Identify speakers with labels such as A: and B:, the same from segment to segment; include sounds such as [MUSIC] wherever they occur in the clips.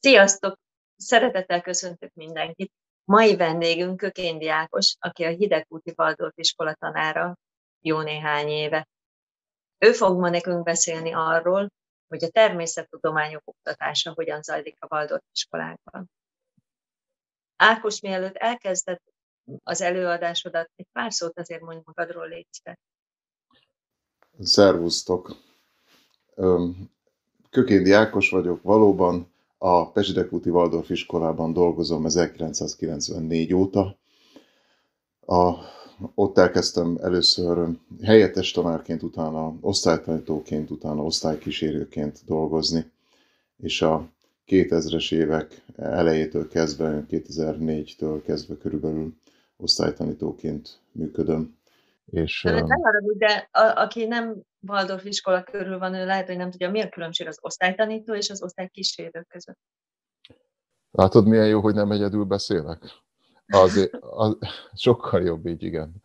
A: Sziasztok! Szeretettel köszöntök mindenkit. Mai vendégünk Kökén Diákos, aki a Hidegkúti Waldorf iskola tanára jó néhány éve. Ő fog ma nekünk beszélni arról, hogy a természettudományok oktatása hogyan zajlik a Waldorf iskolákban. Ákos, mielőtt elkezdett az előadásodat, egy pár szót azért mondj magadról, légy
B: Szervusztok! Kökéndi Ákos vagyok, valóban a Pezsidekúti Waldorf iskolában dolgozom 1994 óta. A, ott elkezdtem először helyettes tanárként, utána osztálytanítóként, utána osztálykísérőként dolgozni, és a 2000-es évek elejétől kezdve, 2004-től kezdve körülbelül osztálytanítóként működöm.
A: És, de, uh... de a, aki nem Waldorf iskola körül van, ő lehet, hogy nem tudja, mi a különbség az osztálytanító és az osztálykísérő között.
B: Látod, milyen jó, hogy nem egyedül beszélek? Azért, az, sokkal jobb így, igen.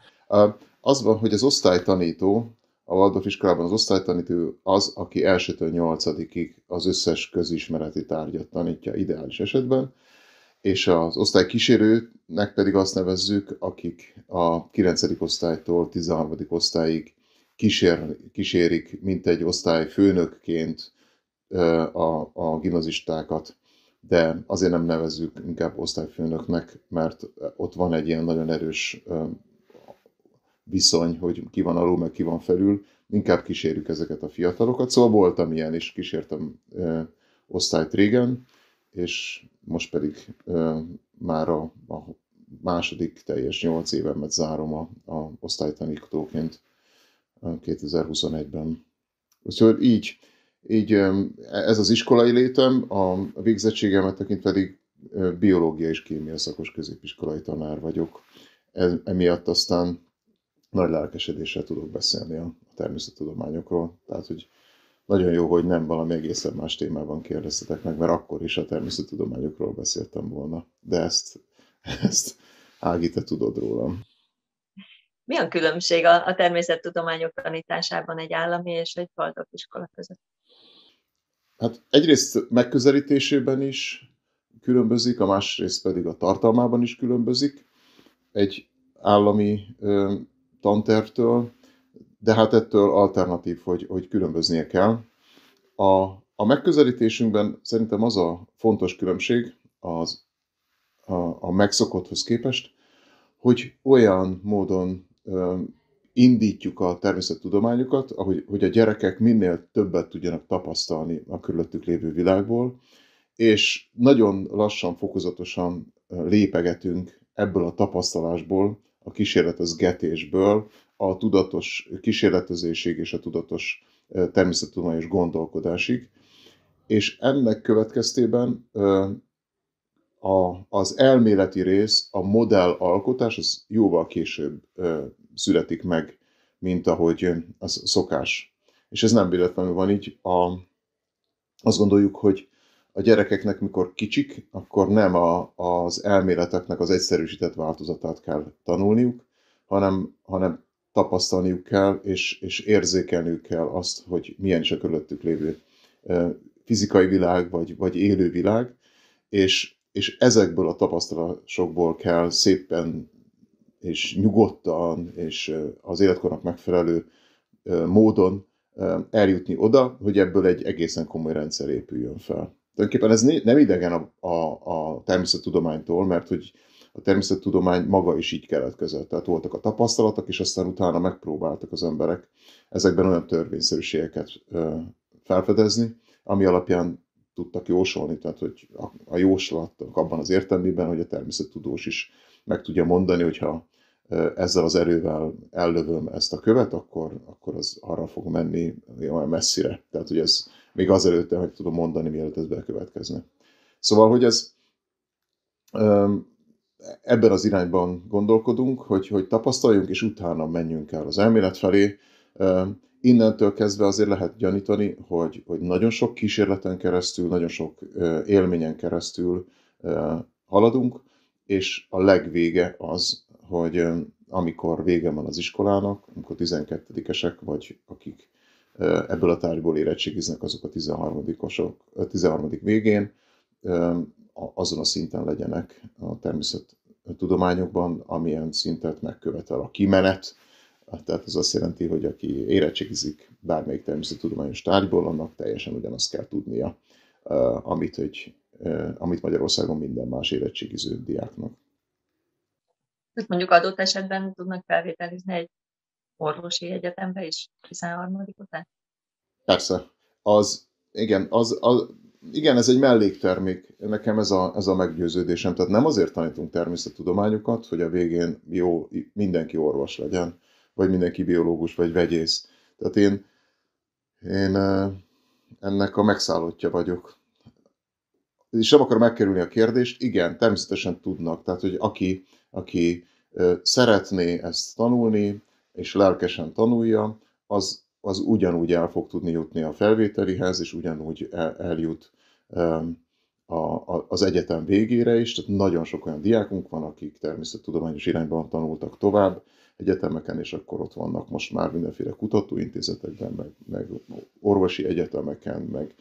B: Az van, hogy az osztálytanító, a Waldorf iskolában az osztálytanító az, aki elsőtől nyolcadikig az összes közismereti tárgyat tanítja ideális esetben, és az osztály kísérőnek pedig azt nevezzük, akik a 9. osztálytól 13. osztályig kísér, kísérik, mint egy osztály főnökként a, a gimnazistákat, de azért nem nevezzük inkább osztályfőnöknek, mert ott van egy ilyen nagyon erős viszony, hogy ki van alul, meg ki van felül, inkább kísérjük ezeket a fiatalokat. Szóval voltam ilyen, és kísértem osztályt régen, és most pedig ö, már a, a második teljes nyolc évemet zárom a, a osztálytanítóként 2021-ben. Úgyhogy így, így ez az iskolai létem, a végzettségemet tekint pedig biológia és kémia szakos középiskolai tanár vagyok. E, emiatt aztán nagy lelkesedéssel tudok beszélni a természettudományokról. Tehát, hogy nagyon jó, hogy nem valami egészen más témában kérdeztetek meg, mert akkor is a természettudományokról beszéltem volna. De ezt, ezt Ági, te tudod rólam.
A: Mi a különbség a, a természettudományok tanításában egy állami és egy Waldorf iskola között?
B: Hát egyrészt megközelítésében is különbözik, a másrészt pedig a tartalmában is különbözik egy állami ö, tantervtől, de hát ettől alternatív, hogy, hogy különböznie kell. A, a megközelítésünkben szerintem az a fontos különbség az, a, a megszokotthoz képest, hogy olyan módon indítjuk a természettudományokat, ahogy, hogy a gyerekek minél többet tudjanak tapasztalni a körülöttük lévő világból, és nagyon lassan, fokozatosan lépegetünk ebből a tapasztalásból, a kísérletezgetésből a tudatos kísérletezésig és a tudatos természettudományos gondolkodásig. És ennek következtében a, az elméleti rész, a modellalkotás, az jóval később születik meg, mint ahogy az szokás. És ez nem véletlenül van így. A, azt gondoljuk, hogy a gyerekeknek, mikor kicsik, akkor nem a, az elméleteknek az egyszerűsített változatát kell tanulniuk, hanem, hanem tapasztalniuk kell, és, és érzékelniük kell azt, hogy milyen is a körülöttük lévő fizikai világ, vagy, vagy élő világ, és, és ezekből a tapasztalásokból kell szépen és nyugodtan, és az életkornak megfelelő módon eljutni oda, hogy ebből egy egészen komoly rendszer épüljön fel. Tulajdonképpen ez nem idegen a, a, a természettudománytól, mert hogy a természettudomány maga is így keletkezett. Tehát voltak a tapasztalatok, és aztán utána megpróbáltak az emberek ezekben olyan törvényszerűségeket felfedezni, ami alapján tudtak jósolni, tehát hogy a jóslatok abban az értelmében, hogy a természettudós is meg tudja mondani, hogyha ezzel az erővel ellövöm ezt a követ, akkor, akkor az arra fog menni olyan messzire. Tehát, hogy ez még azelőtt, hogy tudom mondani, mielőtt ez bekövetkezne. Szóval, hogy ez ebben az irányban gondolkodunk, hogy, hogy tapasztaljunk, és utána menjünk el az elmélet felé. Innentől kezdve azért lehet gyanítani, hogy, hogy nagyon sok kísérleten keresztül, nagyon sok élményen keresztül haladunk, és a legvége az, hogy amikor vége van az iskolának, amikor 12-esek, vagy akik ebből a tárgyból érettségiznek, azok a 13 13. végén, azon a szinten legyenek a természettudományokban, amilyen szintet megkövetel a kimenet, tehát ez azt jelenti, hogy aki érettségizik bármelyik természettudományos tárgyból, annak teljesen ugyanazt kell tudnia, amit, egy, amit Magyarországon minden más érettségiző diáknak.
A: Tehát mondjuk adott esetben tudnak felvételizni egy orvosi egyetembe is 13. után?
B: Persze. Az, igen, az, az, igen, ez egy melléktermék. Nekem ez a, ez a meggyőződésem. Tehát nem azért tanítunk természettudományokat, hogy a végén jó, mindenki orvos legyen, vagy mindenki biológus, vagy vegyész. Tehát én, én ennek a megszállottja vagyok. És nem akarom megkerülni a kérdést, igen, természetesen tudnak. Tehát, hogy aki, aki szeretné ezt tanulni, és lelkesen tanulja, az, az ugyanúgy el fog tudni jutni a felvételihez, és ugyanúgy el, eljut a, a, az egyetem végére is. Tehát nagyon sok olyan diákunk van, akik természettudományos irányban tanultak tovább egyetemeken, és akkor ott vannak most már mindenféle kutatóintézetekben, meg, meg orvosi egyetemeken, meg,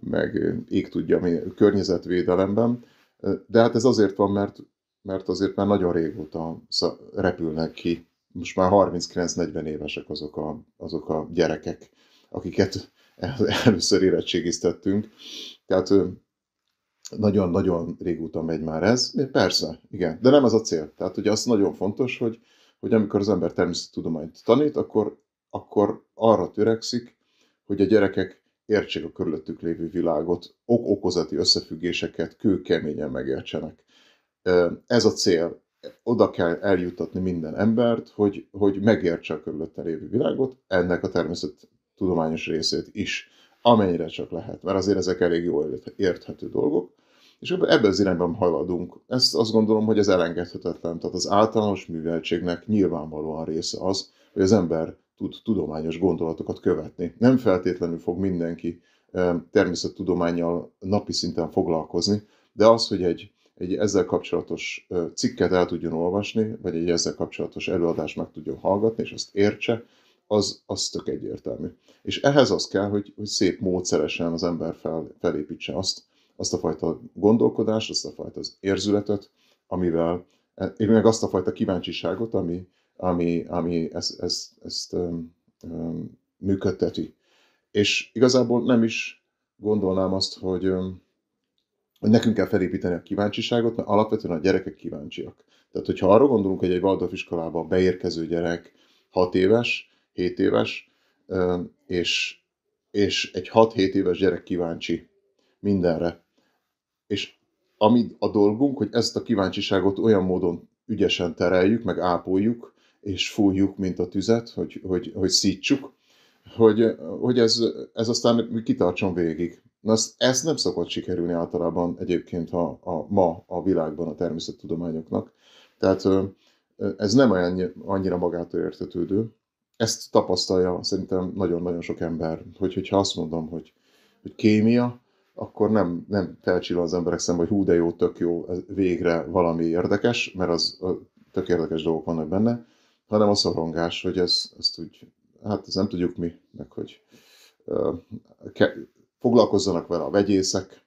B: meg ég tudja, környezetvédelemben. De hát ez azért van, mert, mert azért már nagyon régóta repülnek ki most már 39-40 évesek azok a, azok a gyerekek, akiket először érettségiztettünk. Tehát nagyon-nagyon régóta megy már ez. Persze, igen, de nem ez a cél. Tehát ugye az nagyon fontos, hogy, hogy amikor az ember természettudományt tanít, akkor, akkor arra törekszik, hogy a gyerekek értsék a körülöttük lévő világot, ok-okozati összefüggéseket kőkeményen megértsenek. Ez a cél oda kell eljutatni minden embert, hogy, hogy megértse a körülötte lévő világot, ennek a természet tudományos részét is, amennyire csak lehet, mert azért ezek elég jól érthető dolgok, és ebben az irányban haladunk. Ezt azt gondolom, hogy ez elengedhetetlen. Tehát az általános műveltségnek nyilvánvalóan része az, hogy az ember tud tudományos gondolatokat követni. Nem feltétlenül fog mindenki természettudományjal napi szinten foglalkozni, de az, hogy egy egy ezzel kapcsolatos cikket el tudjon olvasni, vagy egy ezzel kapcsolatos előadást meg tudjon hallgatni, és azt értse, az, az tök egyértelmű. És ehhez az kell, hogy, hogy szép módszeresen az ember fel, felépítse azt, azt a fajta gondolkodást, azt a fajta az érzületet, amivel, én meg azt a fajta kíváncsiságot, ami, ami, ami ezt, ezt, ezt um, um, működteti. És igazából nem is gondolnám azt, hogy, um, nekünk kell felépíteni a kíváncsiságot, mert alapvetően a gyerekek kíváncsiak. Tehát, hogyha arra gondolunk, hogy egy Waldorf iskolába beérkező gyerek 6 éves, 7 éves, és, és egy 6-7 éves gyerek kíváncsi mindenre. És ami a dolgunk, hogy ezt a kíváncsiságot olyan módon ügyesen tereljük, meg ápoljuk, és fújjuk, mint a tüzet, hogy, hogy, hogy szítsuk, hogy, hogy ez, ez aztán kitartson végig. Na, ezt, ezt nem szokott sikerülni általában egyébként a, a, ma a világban a természettudományoknak. Tehát ez nem olyan, annyira magától értetődő. Ezt tapasztalja szerintem nagyon-nagyon sok ember, hogy, hogyha azt mondom, hogy, hogy kémia, akkor nem, nem felcsillan az emberek szemben, hogy hú, de jó, tök jó, végre valami érdekes, mert az tök érdekes dolgok vannak benne, hanem a szorongás, hogy ez, ezt úgy, hát ez nem tudjuk mi, meg hogy foglalkozzanak vele a vegyészek,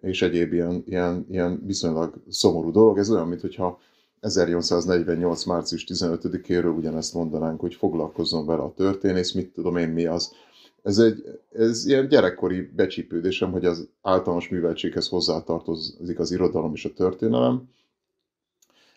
B: és egyéb ilyen, ilyen, ilyen viszonylag szomorú dolog. Ez olyan, mintha 1848. március 15-éről ugyanezt mondanánk, hogy foglalkozzon vele a történész, mit tudom én mi az. Ez, egy, ez ilyen gyerekkori becsípődésem, hogy az általános műveltséghez hozzátartozik az irodalom és a történelem,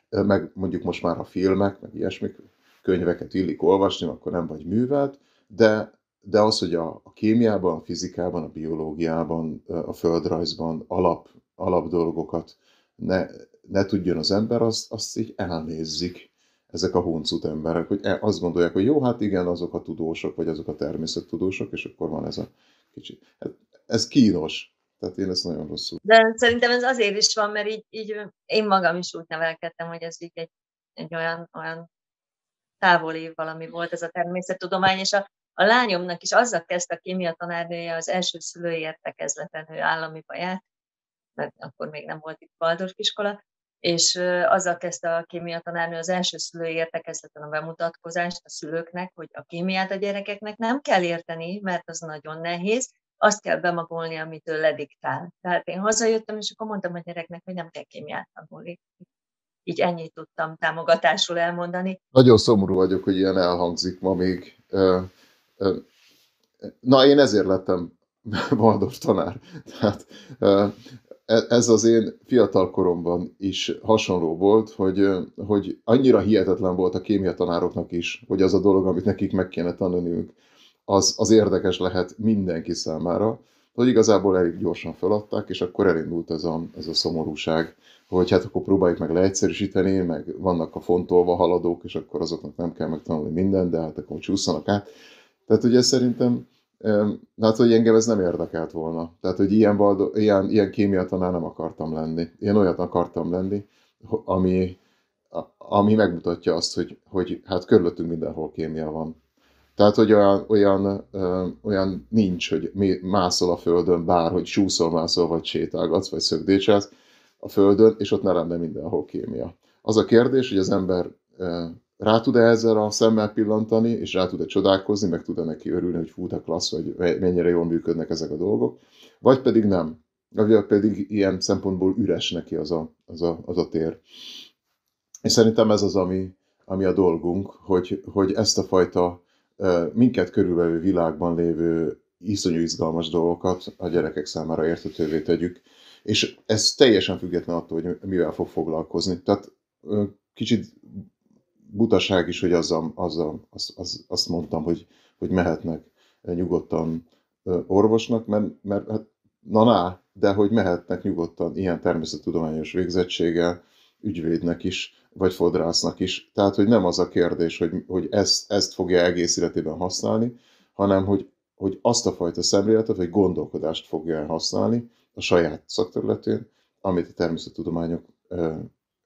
B: meg mondjuk most már a filmek, meg ilyesmik, könyveket illik olvasni, akkor nem vagy művelt, de de az, hogy a, a kémiában, a fizikában, a biológiában, a földrajzban alap, alap dolgokat ne, ne tudjon az ember, azt, azt így elnézzik ezek a huncut emberek, hogy e, azt gondolják, hogy jó, hát igen, azok a tudósok, vagy azok a természettudósok, és akkor van ez a kicsi. Hát ez kínos. Tehát én ezt nagyon rosszul.
A: De szerintem ez azért is van, mert így, így én magam is úgy nevelkedtem, hogy ez így egy, egy olyan, olyan távoli valami volt ez a természettudomány, és a, a lányomnak is azzal kezdte a kémia tanárnője az első szülői értekezleten, ő állami baját, mert akkor még nem volt itt Waldorf iskola, és azzal kezdte a kémia tanárnő az első szülői értekezleten a bemutatkozást a szülőknek, hogy a kémiát a gyerekeknek nem kell érteni, mert az nagyon nehéz, azt kell bemagolni, amit ő lediktál. Tehát én hazajöttem, és akkor mondtam a gyereknek, hogy nem kell kémiát tanulni. Így ennyit tudtam támogatásul elmondani.
B: Nagyon szomorú vagyok, hogy ilyen elhangzik ma még. Na, én ezért lettem [LAUGHS] Waldorf tanár. Tehát ez az én fiatal koromban is hasonló volt, hogy, hogy annyira hihetetlen volt a kémia tanároknak is, hogy az a dolog, amit nekik meg kéne tanulniuk, az, az érdekes lehet mindenki számára, hogy igazából elég gyorsan feladták, és akkor elindult ez a, ez a szomorúság, hogy hát akkor próbáljuk meg leegyszerűsíteni, meg vannak a fontolva haladók, és akkor azoknak nem kell megtanulni mindent, de hát akkor csúszanak át. Tehát ugye szerintem, hát hogy engem ez nem érdekelt volna. Tehát, hogy ilyen, valdo, ilyen, ilyen kémia tanár nem akartam lenni. Én olyat akartam lenni, ami, ami megmutatja azt, hogy, hogy hát körülöttünk mindenhol kémia van. Tehát, hogy olyan, olyan, olyan nincs, hogy mászol a földön, bárhogy súszol, mászol, vagy sétálgatsz, vagy szögdécselsz a földön, és ott ne lenne mindenhol kémia. Az a kérdés, hogy az ember rá tud-e ezzel a szemmel pillantani, és rá tud-e csodálkozni, meg tud-e neki örülni, hogy fú, klassz, vagy mennyire jól működnek ezek a dolgok, vagy pedig nem. Vagy pedig ilyen szempontból üres neki az a, az a, az a tér. És szerintem ez az, ami, ami a dolgunk, hogy, hogy ezt a fajta minket körülbelül világban lévő iszonyú izgalmas dolgokat a gyerekek számára értetővé tegyük, és ez teljesen független attól, hogy mivel fog foglalkozni. Tehát kicsit butaság is, hogy azzal, azzal azt, azt, azt mondtam, hogy, hogy mehetnek nyugodtan orvosnak, mert, mert hát, na na, de hogy mehetnek nyugodtan ilyen természettudományos végzettséggel, ügyvédnek is, vagy fodrásznak is. Tehát, hogy nem az a kérdés, hogy, hogy ezt, ezt fogja egész életében használni, hanem hogy, hogy azt a fajta szemléletet, vagy gondolkodást fogja használni a saját szakterületén, amit a természettudományok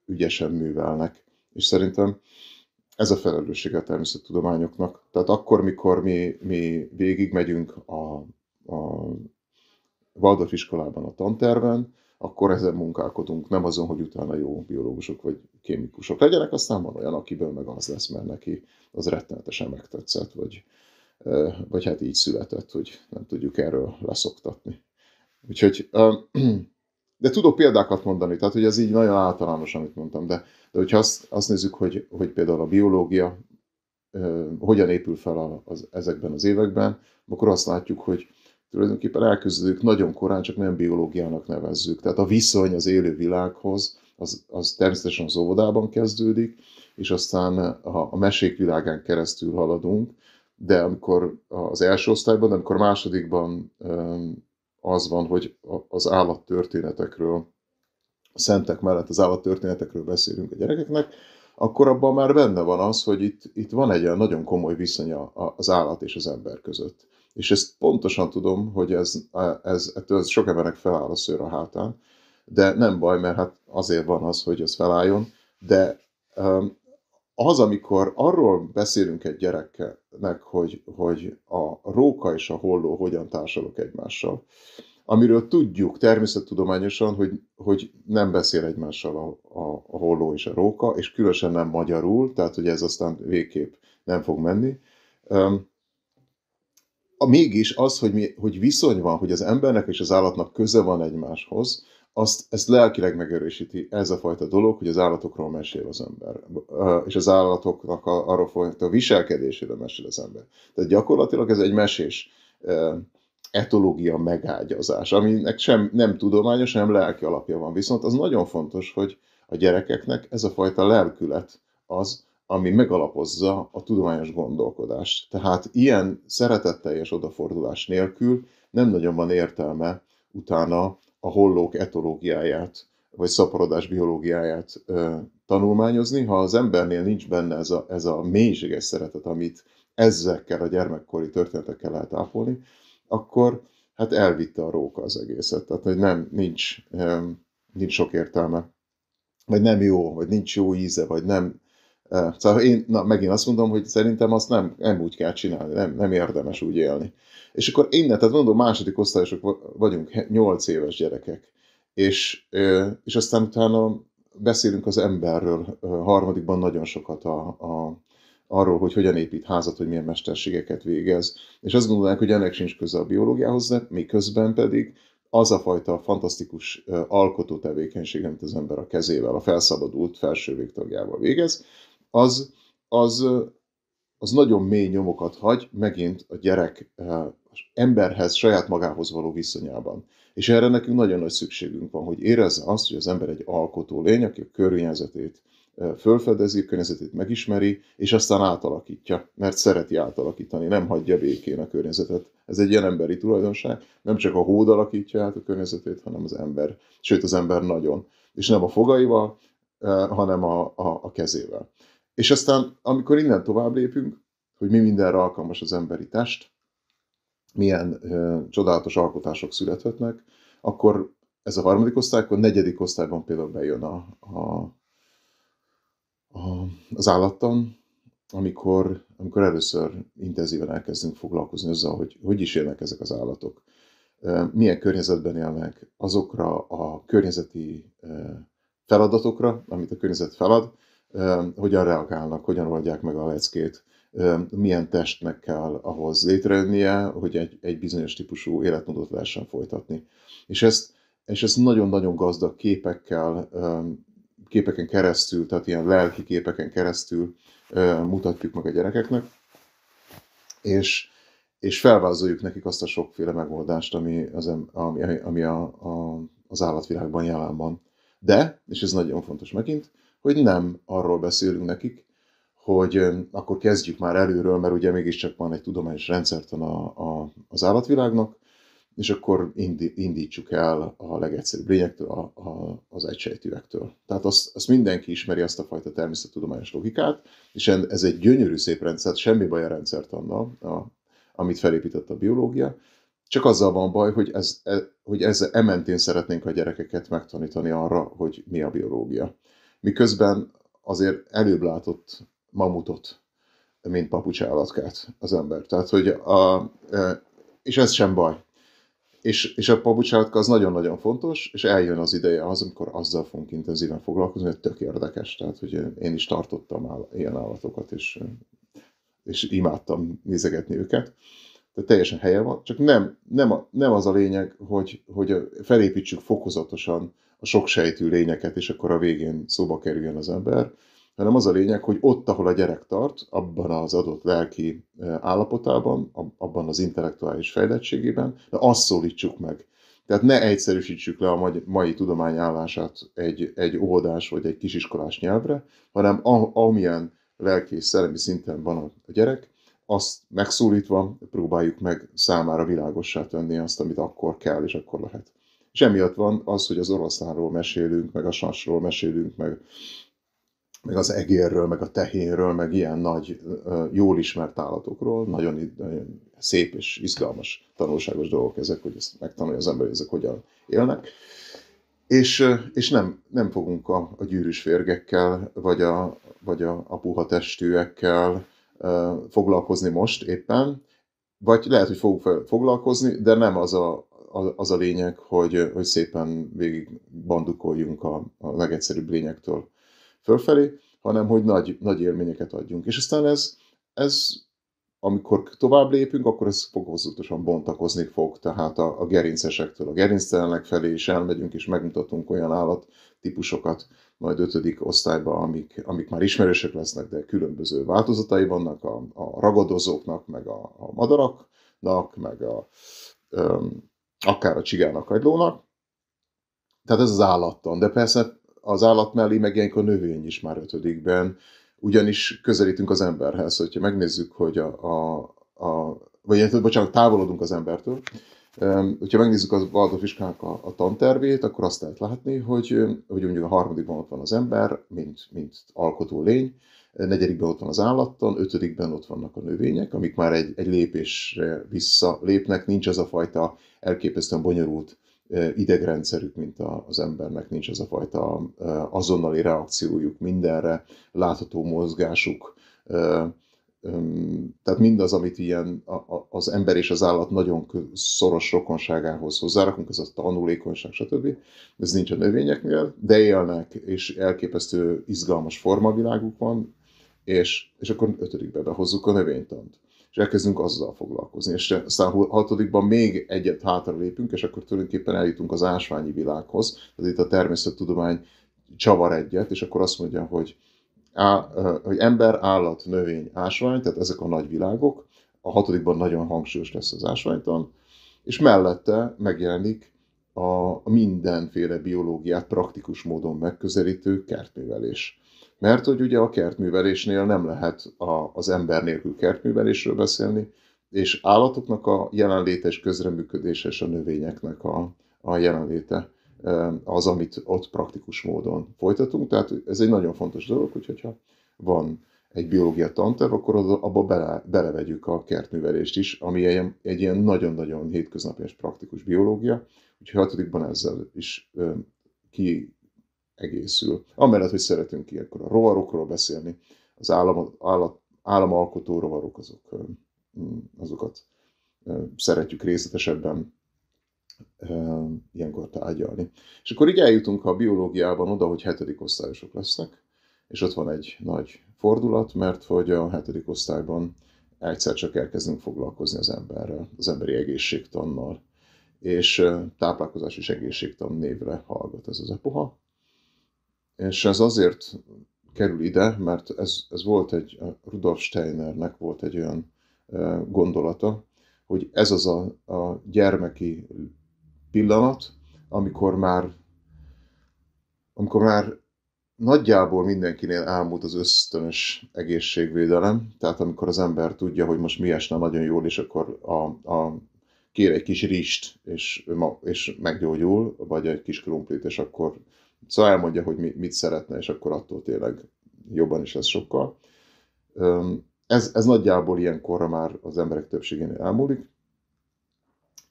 B: ügyesen művelnek. És szerintem ez a felelőssége a természettudományoknak. Tehát akkor, mikor mi, mi végigmegyünk a, a Waldorf iskolában a tanterven, akkor ezen munkálkodunk, nem azon, hogy utána jó biológusok vagy kémikusok legyenek, aztán van olyan, akiből meg az lesz, mert neki az rettenetesen megtetszett, vagy, vagy hát így született, hogy nem tudjuk erről leszoktatni. Úgyhogy, de tudok példákat mondani, tehát hogy ez így nagyon általános, amit mondtam, de, de hogyha azt, azt nézzük, hogy, hogy például a biológia hogyan épül fel az, ezekben az években, akkor azt látjuk, hogy tulajdonképpen elkezdődik nagyon korán, csak nem biológiának nevezzük. Tehát a viszony az élő világhoz, az, az természetesen az óvodában kezdődik, és aztán a, a mesék világán keresztül haladunk, de amikor az első osztályban, de amikor a másodikban az van, hogy az állattörténetekről, a szentek mellett az állattörténetekről beszélünk a gyerekeknek, akkor abban már benne van az, hogy itt, itt van egy nagyon komoly viszony az állat és az ember között. És ezt pontosan tudom, hogy ez, ez, ettől sok embernek feláll a szőr a hátán, de nem baj, mert hát azért van az, hogy ez felálljon, de um, az, amikor arról beszélünk egy gyereknek, hogy, hogy a róka és a holló hogyan társalok egymással, amiről tudjuk természettudományosan, hogy, hogy nem beszél egymással a, a, a holló és a róka, és különösen nem magyarul, tehát hogy ez aztán végképp nem fog menni. Um, a, mégis az, hogy, mi, hogy viszony van, hogy az embernek és az állatnak köze van egymáshoz, azt, ezt lelkileg megerősíti ez a fajta dolog, hogy az állatokról mesél az ember, és az állatoknak a, arról fajta viselkedésére mesél az ember. Tehát gyakorlatilag ez egy mesés etológia megágyazás, aminek sem nem tudományos, hanem lelki alapja van. Viszont az nagyon fontos, hogy a gyerekeknek ez a fajta lelkület az, ami megalapozza a tudományos gondolkodást. Tehát ilyen szeretetteljes odafordulás nélkül nem nagyon van értelme utána a hollók etológiáját, vagy szaporodás biológiáját tanulmányozni, ha az embernél nincs benne ez a, ez a mélységes szeretet, amit ezekkel a gyermekkori történetekkel lehet ápolni, akkor hát elvitte a róka az egészet. Tehát, hogy nem, nincs, nincs sok értelme, vagy nem jó, vagy nincs jó íze, vagy nem, Szóval én na, megint azt mondom, hogy szerintem azt nem, nem úgy kell csinálni, nem, nem érdemes úgy élni. És akkor innen, tehát mondom, második osztályosok vagyunk, 8 éves gyerekek, és, és aztán utána beszélünk az emberről, harmadikban nagyon sokat a, a, arról, hogy hogyan épít házat, hogy milyen mesterségeket végez. És azt gondolják, hogy ennek sincs köze a biológiához, de miközben pedig az a fajta fantasztikus alkotó tevékenység, amit az ember a kezével, a felszabadult felső végtagjával végez, az, az, az nagyon mély nyomokat hagy megint a gyerek emberhez, saját magához való viszonyában. És erre nekünk nagyon nagy szükségünk van, hogy érezze azt, hogy az ember egy alkotó lény, aki a környezetét fölfedezi, a környezetét megismeri, és aztán átalakítja, mert szereti átalakítani, nem hagyja békén a környezetet. Ez egy ilyen emberi tulajdonság, nem csak a hód alakítja át a környezetét, hanem az ember, sőt az ember nagyon. És nem a fogaival, hanem a, a, a kezével. És aztán, amikor innen tovább lépünk, hogy mi mindenre alkalmas az emberi test, milyen ö, csodálatos alkotások születhetnek, akkor ez a harmadik osztály, akkor a negyedik osztályban például bejön a, a a, az állattan, amikor, amikor először intenzíven elkezdünk foglalkozni azzal, hogy hogy is élnek ezek az állatok, milyen környezetben élnek, azokra a környezeti feladatokra, amit a környezet felad, hogyan reagálnak, hogyan oldják meg a leckét, milyen testnek kell ahhoz létrejönnie, hogy egy, egy bizonyos típusú életmódot lehessen folytatni. És ezt, és ezt nagyon-nagyon gazdag képekkel, képeken keresztül, tehát ilyen lelki képeken keresztül mutatjuk meg a gyerekeknek, és, és felvázoljuk nekik azt a sokféle megoldást, ami, az, ami, ami a, a, az állatvilágban jelen van. De, és ez nagyon fontos megint, hogy nem arról beszélünk nekik, hogy akkor kezdjük már előről, mert ugye mégiscsak van egy tudományos rendszertan a, a, az állatvilágnak, és akkor indítsuk el a legegyszerűbb lényektől, a, a, az egysejtűektől. Tehát azt, azt mindenki ismeri, azt a fajta természettudományos logikát, és ez egy gyönyörű szép rendszer, semmi baj a rendszert annal, a, amit felépített a biológia, csak azzal van baj, hogy, ez, e, hogy ezzel ementén szeretnénk a gyerekeket megtanítani arra, hogy mi a biológia. Miközben azért előbb látott mamutot, mint papucsállatkát az ember. Tehát, hogy a, e, és ez sem baj. És, és a pabucsállatka az nagyon-nagyon fontos, és eljön az ideje az, amikor azzal fogunk intenzíven foglalkozni, hogy tök érdekes. Tehát, hogy én is tartottam áll, ilyen állatokat, és, és imádtam nézegetni őket. Teljesen helye van, csak nem, nem, a, nem az a lényeg, hogy, hogy felépítsük fokozatosan a soksejtű lényeket, és akkor a végén szóba kerüljön az ember, hanem az a lényeg, hogy ott, ahol a gyerek tart, abban az adott lelki állapotában, abban az intellektuális fejlettségében, de azt szólítsuk meg. Tehát ne egyszerűsítsük le a mai tudomány állását egy, egy óvodás vagy egy kisiskolás nyelvre, hanem amilyen lelki és szellemi szinten van a gyerek, azt megszólítva próbáljuk meg számára világossá tenni azt, amit akkor kell és akkor lehet. És emiatt van az, hogy az oroszlánról mesélünk, meg a sasról mesélünk, meg meg az egérről, meg a tehénről, meg ilyen nagy, jól ismert állatokról. Nagyon, nagyon szép és izgalmas, tanulságos dolgok ezek, hogy ezt megtanulja az ember, hogy ezek hogyan élnek. És, és nem, nem fogunk a, a gyűrűs férgekkel, vagy a, vagy a, a puha testűekkel foglalkozni most éppen, vagy lehet, hogy fogunk foglalkozni, de nem az a, az a lényeg, hogy, hogy szépen végig bandukoljunk a, a legegyszerűbb lényektől fölfelé, hanem hogy nagy, nagy élményeket adjunk. És aztán ez, ez amikor tovább lépünk, akkor ez fokozatosan bontakozni fog, tehát a, a gerincesektől a gerinctelenek felé is elmegyünk, és megmutatunk olyan állattípusokat, majd ötödik osztályban, amik, amik már ismerősek lesznek, de különböző változatai vannak a, a ragadozóknak, meg a, a madaraknak, meg a, öm, akár a csigának, agylónak. Tehát ez az állattan. De persze az állat mellé megjelenik a növény is már ötödikben, ugyanis közelítünk az emberhez, hogyha megnézzük, hogy a, a, a vagy bocsánat, távolodunk az embertől, hogyha megnézzük az Waldorf a, a tantervét, akkor azt lehet látni, hogy, hogy mondjuk a harmadikban ott van az ember, mint, mint alkotó lény, negyedikben ott van az állattan, ötödikben ott vannak a növények, amik már egy, egy lépésre visszalépnek, nincs az a fajta elképesztően bonyolult idegrendszerük, mint az embernek, nincs ez a fajta azonnali reakciójuk mindenre, látható mozgásuk, tehát mindaz, amit ilyen az ember és az állat nagyon szoros rokonságához hozzárakunk, ez a tanulékonyság, stb. Ez nincs a növényeknél, de élnek, és elképesztő izgalmas formaviláguk van, és, és akkor ötödikbe behozzuk a növénytant és elkezdünk azzal foglalkozni. És aztán hatodikban még egyet hátra lépünk, és akkor tulajdonképpen eljutunk az ásványi világhoz. Tehát itt a természettudomány csavar egyet, és akkor azt mondja, hogy, á, hogy ember, állat, növény, ásvány, tehát ezek a nagy világok. A hatodikban nagyon hangsúlyos lesz az ásványtan, és mellette megjelenik a mindenféle biológiát praktikus módon megközelítő kertművelés. Mert hogy ugye a kertművelésnél nem lehet a, az ember nélkül kertművelésről beszélni, és állatoknak a jelenléte és közreműködése és a növényeknek a, a jelenléte az, amit ott praktikus módon folytatunk. Tehát ez egy nagyon fontos dolog, hogy hogyha van egy biológia tanterv, akkor abba bele, belevegyük a kertművelést is, ami egy, egy ilyen nagyon-nagyon hétköznapi és praktikus biológia, úgyhogy hatodikban ezzel is ki egészül. Amellett, hogy szeretünk ilyenkor a rovarokról beszélni, az állam, állat, államalkotó rovarok, azok, azokat szeretjük részletesebben ilyenkor tárgyalni. És akkor így eljutunk a biológiában oda, hogy hetedik osztályosok lesznek, és ott van egy nagy fordulat, mert hogy a hetedik osztályban egyszer csak elkezdünk foglalkozni az emberrel, az emberi egészségtannal, és táplálkozás és egészségtan névre hallgat ez az epoha. És ez azért kerül ide, mert ez, ez volt egy, Rudolf Steinernek volt egy olyan gondolata, hogy ez az a, a gyermeki pillanat, amikor már, amikor már nagyjából mindenkinél elmúlt az ösztönös egészségvédelem, tehát amikor az ember tudja, hogy most mi esne nagyon jól, és akkor a, a kér egy kis rist, és, és meggyógyul, vagy egy kis krumplit, és akkor Szóval elmondja, hogy mit szeretne, és akkor attól tényleg jobban is lesz sokkal. Ez, ez nagyjából ilyenkorra már az emberek többségénél elmúlik,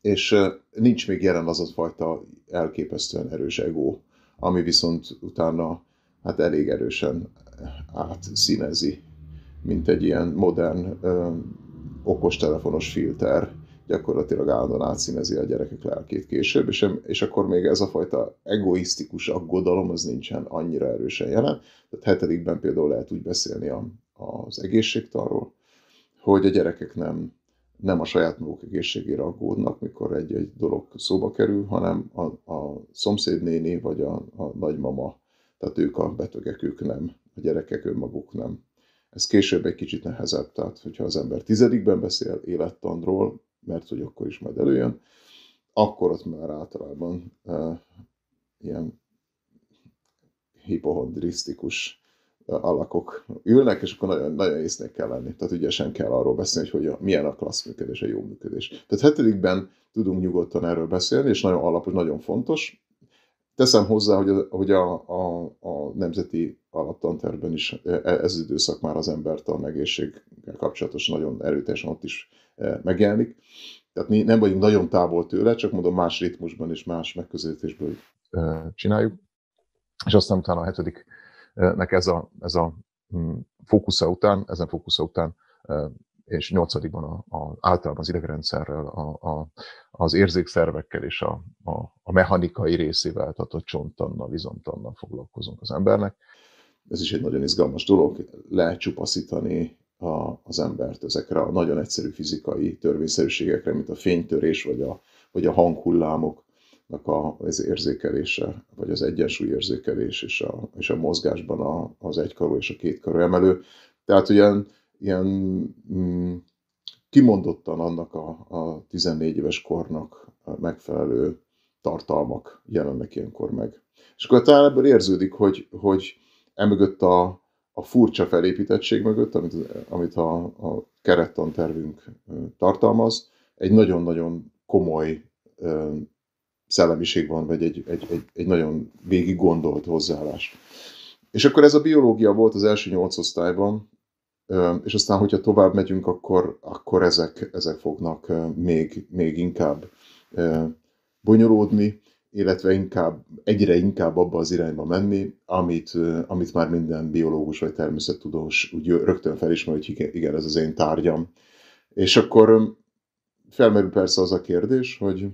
B: és nincs még jelen az a fajta elképesztően erős ego, ami viszont utána hát elég erősen átszínezi, mint egy ilyen modern okostelefonos filter, gyakorlatilag állandóan átszínezi a gyerekek lelkét később, és, és akkor még ez a fajta egoisztikus aggodalom az nincsen annyira erősen jelen. Tehát hetedikben például lehet úgy beszélni a, az egészségtanról, hogy a gyerekek nem, nem a saját maguk egészségére aggódnak, mikor egy-egy dolog szóba kerül, hanem a, a szomszédnéni vagy a, a nagymama, tehát ők a betegek, ők nem, a gyerekek önmaguk nem. Ez később egy kicsit nehezebb, tehát hogyha az ember tizedikben beszél élettanról, mert hogy akkor is majd előjön, akkor ott már általában uh, ilyen hipohondrisztikus alakok ülnek, és akkor nagyon, nagyon észnek kell lenni. Tehát ügyesen kell arról beszélni, hogy, a, milyen a klassz működés, a jó működés. Tehát hetedikben tudunk nyugodtan erről beszélni, és nagyon alapos, nagyon fontos. Teszem hozzá, hogy a, hogy a, a, a nemzeti alaptanterben is e, ez az időszak már az embertan egészséggel kapcsolatos nagyon erőteljesen ott is e, megjelenik. Tehát mi nem vagyunk nagyon távol tőle, csak mondom más ritmusban és más megközelítésből csináljuk. És aztán utána a hetediknek ez a, ez a hm, fókusza után, ezen fókusza után és nyolcadikban a, a, általában az idegrendszerrel, a, a, az érzékszervekkel és a, a, a mechanikai részével, tehát a csonttannal, vizontannal foglalkozunk az embernek. Ez is egy nagyon izgalmas dolog, lecsupaszítani a, az embert ezekre a nagyon egyszerű fizikai törvényszerűségekre, mint a fénytörés vagy a, vagy a hanghullámoknak a, az érzékelése, vagy az egyensúly érzékelés és a, és a mozgásban a, az egykarú és a kétkarú emelő. Tehát ilyen, ilyen mm, kimondottan annak a, a 14 éves kornak megfelelő tartalmak jelennek ilyenkor meg. És akkor talán ebből érződik, hogy, hogy emögött a, a furcsa felépítettség mögött, amit, amit a, a kerettantervünk tartalmaz, egy nagyon-nagyon komoly szellemiség van, vagy egy, egy, egy, egy nagyon végig gondolt hozzáállás. És akkor ez a biológia volt az első nyolc osztályban, és aztán, hogyha tovább megyünk, akkor, akkor ezek, ezek fognak még, még inkább bonyolódni, illetve inkább, egyre inkább abba az irányba menni, amit, amit már minden biológus vagy természettudós úgy rögtön felismer, hogy igen, ez az én tárgyam. És akkor felmerül persze az a kérdés, hogy,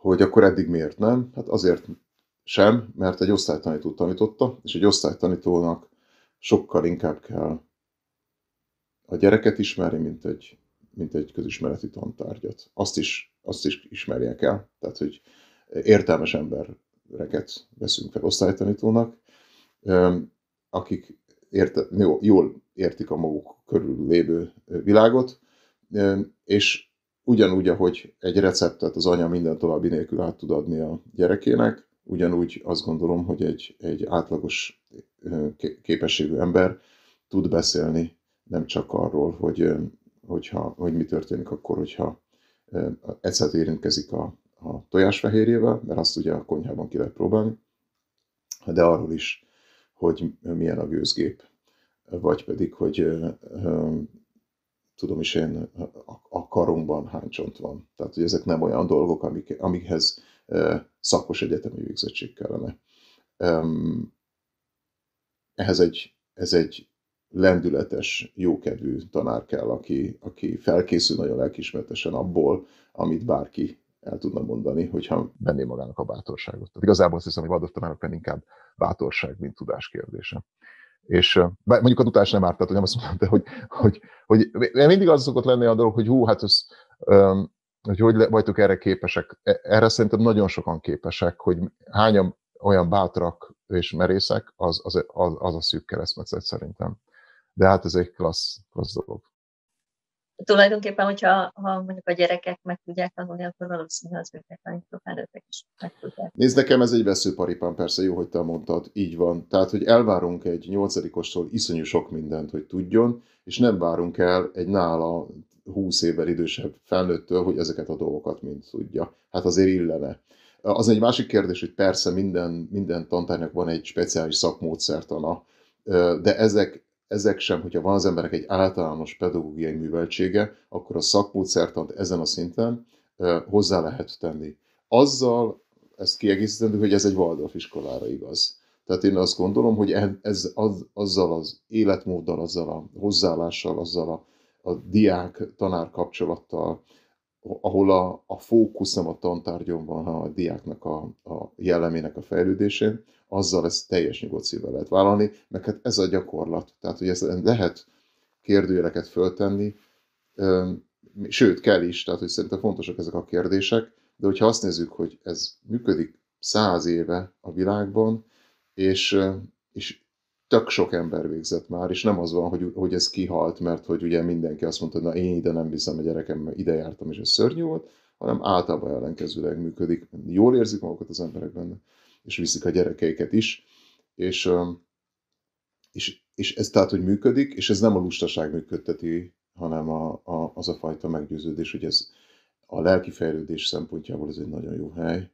B: hogy akkor eddig miért nem? Hát azért sem, mert egy osztálytanító tanította, és egy osztálytanítónak sokkal inkább kell a gyereket ismerni, mint egy, mint egy közismereti tantárgyat. Azt is, azt is ismerjek el, tehát hogy értelmes embereket veszünk fel osztálytanítónak, akik érte, jó, jól értik a maguk körül lévő világot, és ugyanúgy, ahogy egy receptet az anya minden további nélkül át tud adni a gyerekének, ugyanúgy azt gondolom, hogy egy, egy átlagos képességű ember tud beszélni nem csak arról, hogy, hogyha, hogy mi történik akkor, hogyha egyszer érintkezik a, a tojásfehérjével, mert azt ugye a konyhában ki lehet próbálni, de arról is, hogy milyen a gőzgép, vagy pedig, hogy tudom is én, a karunkban hány csont van. Tehát, hogy ezek nem olyan dolgok, amik, amikhez szakos egyetemi végzettség kellene. Ehhez egy, ez egy lendületes, jókedvű tanár kell, aki, aki felkészül nagyon lelkismertesen abból, amit bárki el tudna mondani, hogyha venné magának a bátorságot. Tehát igazából azt hiszem, hogy Waldorf tanároknak inkább bátorság, mint tudás kérdése. És mondjuk a tudás nem árt, tehát nem azt mondom, de hogy, hogy, hogy, mindig az szokott lenni a dolog, hogy hú, hát ez, hogy hogy vagytok erre képesek. E, erre szerintem nagyon sokan képesek, hogy hányan olyan bátrak és merészek, az, az, az, az a szűk keresztmetszet szerintem. De hát ez egy klassz, klassz dolog.
A: Tulajdonképpen, hogyha ha mondjuk a gyerekek meg tudják tanulni, akkor valószínűleg az őket tanító felnőttek is meg tudják.
B: Nézd, nekem ez egy veszőparipán, persze jó, hogy te mondtad, így van. Tehát, hogy elvárunk egy nyolcadikostól iszonyú sok mindent, hogy tudjon, és nem várunk el egy nála 20 évvel idősebb felnőttől, hogy ezeket a dolgokat mind tudja. Hát azért illene. Az egy másik kérdés, hogy persze minden, minden tantárnak van egy speciális szakmódszertana, de ezek, ezek sem, hogyha van az emberek egy általános pedagógiai műveltsége, akkor a szakmódszertant ezen a szinten hozzá lehet tenni. Azzal ezt kiegészítendő, hogy ez egy Waldorf iskolára igaz. Tehát én azt gondolom, hogy ez, az, azzal az életmóddal, azzal a hozzáállással, azzal a a diák-tanár kapcsolattal, ahol a, a fókusz nem a tantárgyon van, hanem a diáknak a, a jellemének a fejlődésén, azzal ezt teljes nyugodt szívvel lehet vállalni, meg hát ez a gyakorlat. Tehát, hogy ez lehet kérdőjeleket föltenni, sőt, kell is, tehát, hogy szerintem fontosak ezek a kérdések, de hogyha azt nézzük, hogy ez működik száz éve a világban, és, és tök sok ember végzett már, és nem az van, hogy, hogy ez kihalt, mert hogy ugye mindenki azt mondta, na én ide nem viszem a gyerekem, mert ide jártam, és ez szörnyű volt, hanem általában ellenkezőleg működik. Jól érzik magukat az emberek benne, és viszik a gyerekeiket is, és, és, és ez tehát, hogy működik, és ez nem a lustaság működteti, hanem a, a, az a fajta meggyőződés, hogy ez a lelki fejlődés szempontjából ez egy nagyon jó hely,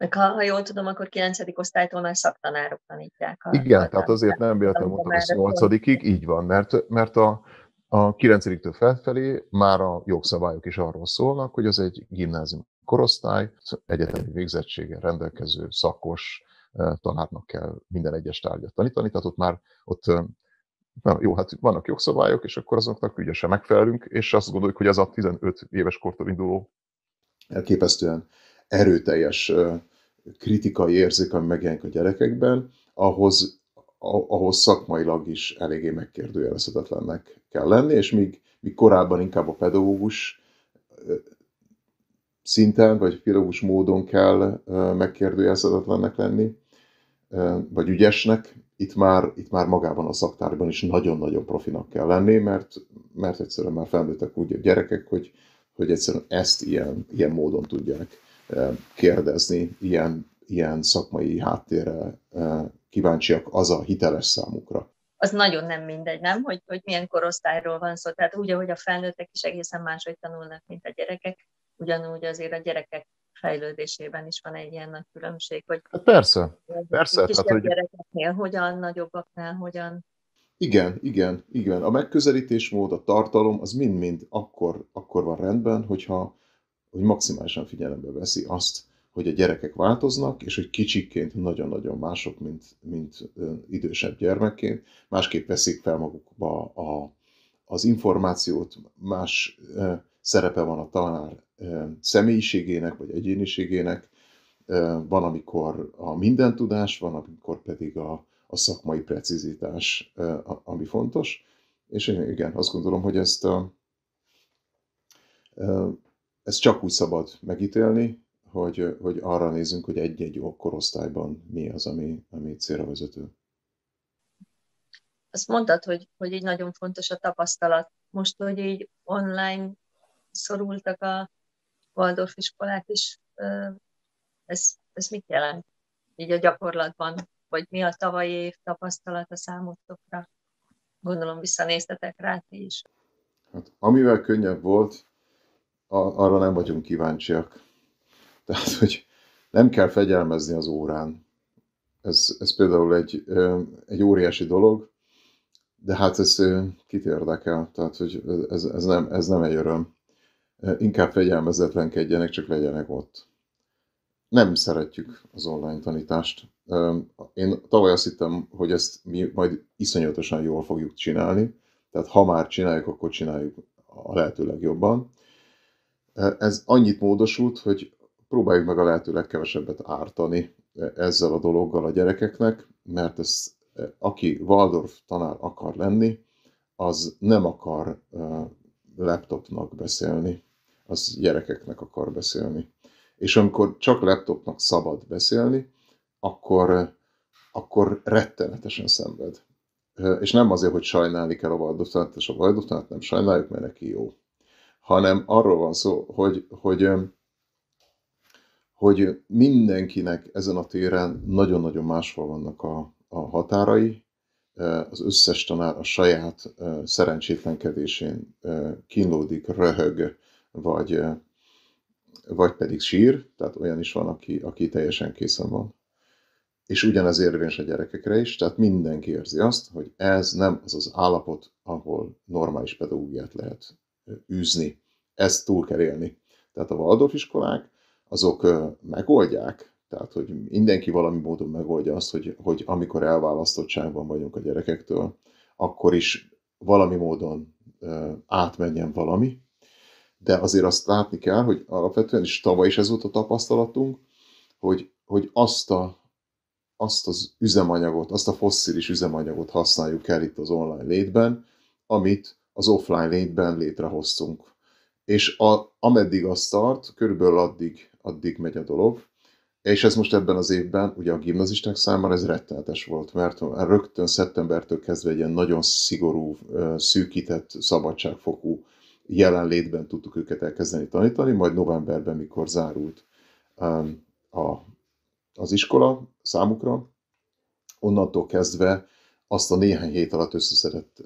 A: meg ha, ha jól tudom, akkor 9. osztálytól már szaktanárok tanítják.
B: A, Igen, tehát azért nem véletlenül mondtam, hogy 8 így van, mert, mert a, a 9-től felfelé már a jogszabályok is arról szólnak, hogy az egy gimnázium korosztály, egyetemi végzettséggel rendelkező szakos tanárnak kell minden egyes tárgyat tanítani, tehát ott már ott Na, jó, hát vannak jogszabályok, és akkor azoknak ügyesen megfelelünk, és azt gondoljuk, hogy az a 15 éves kortól induló elképesztően erőteljes kritikai érzék, ami megjelenik a gyerekekben, ahhoz, ahhoz szakmailag is eléggé megkérdőjelezhetetlennek kell lenni, és míg, míg korábban inkább a pedagógus szinten, vagy pedagógus módon kell megkérdőjelezhetetlennek lenni, vagy ügyesnek, itt már, itt már magában a szaktárban is nagyon-nagyon profinak kell lenni, mert, mert egyszerűen már felnőttek úgy a gyerekek, hogy, hogy egyszerűen ezt ilyen, ilyen módon tudják kérdezni, ilyen, ilyen szakmai háttérre kíváncsiak, az a hiteles számukra.
A: Az nagyon nem mindegy, nem? Hogy, hogy milyen korosztályról van szó. Tehát úgy, ahogy a felnőttek is egészen máshogy tanulnak, mint a gyerekek, ugyanúgy azért a gyerekek fejlődésében is van egy ilyen nagy különbség. Hogy
B: hát persze, persze.
A: Kisebb hát, hogy... gyerekeknél hogyan, nagyobbaknál hogyan.
B: Igen, igen, igen. A megközelítésmód, a tartalom, az mind-mind akkor, akkor van rendben, hogyha hogy maximálisan figyelembe veszi azt, hogy a gyerekek változnak, és hogy kicsikként nagyon-nagyon mások, mint, mint idősebb gyermekként, másképp veszik fel magukba a, az információt, más e, szerepe van a tanár e, személyiségének, vagy egyéniségének, e, van, amikor a mindentudás, van, amikor pedig a, a szakmai precizitás, ami fontos. És igen, azt gondolom, hogy ezt, ezt csak úgy szabad megítélni, hogy, hogy arra nézünk, hogy egy-egy korosztályban mi az, ami, ami célra vezető.
A: Azt mondtad, hogy, hogy így nagyon fontos a tapasztalat. Most, hogy így online szorultak a Waldorf iskolák is, ez, ez mit jelent így a gyakorlatban? Vagy mi a tavalyi év tapasztalata számotokra? Gondolom visszanéztetek rá ti is.
B: Hát, amivel könnyebb volt, arra nem vagyunk kíváncsiak. Tehát, hogy nem kell fegyelmezni az órán. Ez, ez például egy, egy óriási dolog, de hát ez kit érdekel, tehát hogy ez, ez, nem, ez nem egy öröm. Inkább fegyelmezetlenkedjenek, csak legyenek ott. Nem szeretjük az online tanítást. Én tavaly azt hittem, hogy ezt mi majd iszonyatosan jól fogjuk csinálni, tehát ha már csináljuk, akkor csináljuk a lehető legjobban. Ez annyit módosult, hogy próbáljuk meg a lehető legkevesebbet ártani ezzel a dologgal a gyerekeknek, mert ez, aki Waldorf tanár akar lenni, az nem akar laptopnak beszélni, az gyerekeknek akar beszélni. És amikor csak laptopnak szabad beszélni, akkor, akkor rettenetesen szenved. És nem azért, hogy sajnálni kell a Waldorf és a Waldorf nem sajnáljuk, mert neki jó. Hanem arról van szó, hogy, hogy hogy mindenkinek ezen a téren nagyon-nagyon máshol vannak a, a határai, az összes tanár a saját szerencsétlenkedésén kínlódik, röhög, vagy, vagy pedig sír, tehát olyan is van, aki, aki teljesen készen van. És ugyanez érvényes a gyerekekre is, tehát mindenki érzi azt, hogy ez nem az az állapot, ahol normális pedagógiát lehet űzni. Ezt túl kell élni. Tehát a Waldorf iskolák azok megoldják, tehát hogy mindenki valami módon megoldja azt, hogy, hogy amikor elválasztottságban vagyunk a gyerekektől, akkor is valami módon átmenjen valami, de azért azt látni kell, hogy alapvetően is tavaly is ez volt a tapasztalatunk, hogy, hogy azt, a, azt az üzemanyagot, azt a fosszilis üzemanyagot használjuk el itt az online létben, amit az offline létben létrehoztunk. És a, ameddig azt tart, körülbelül addig addig megy a dolog. És ez most ebben az évben, ugye a gimnazisták számára ez rettenetes volt, mert rögtön szeptembertől kezdve egy ilyen nagyon szigorú, szűkített szabadságfokú jelenlétben tudtuk őket elkezdeni tanítani, majd novemberben, mikor zárult a, az iskola számukra, onnantól kezdve azt a néhány hét alatt összeszedett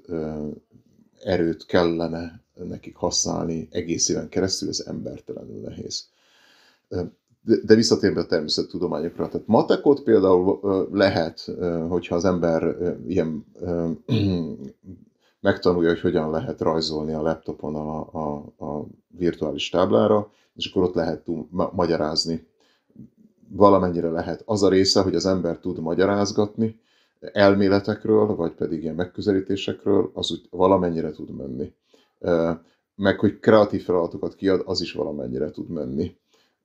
B: erőt kellene nekik használni egész éven keresztül, ez embertelenül nehéz de visszatérve a természettudományokra. Tehát matekot például lehet, hogyha az ember ilyen [CLEARS THROAT] megtanulja, hogy hogyan lehet rajzolni a laptopon a, a, a virtuális táblára, és akkor ott lehet ma- magyarázni. Valamennyire lehet. Az a része, hogy az ember tud magyarázgatni elméletekről, vagy pedig ilyen megközelítésekről, az úgy valamennyire tud menni. Meg, hogy kreatív feladatokat kiad, az is valamennyire tud menni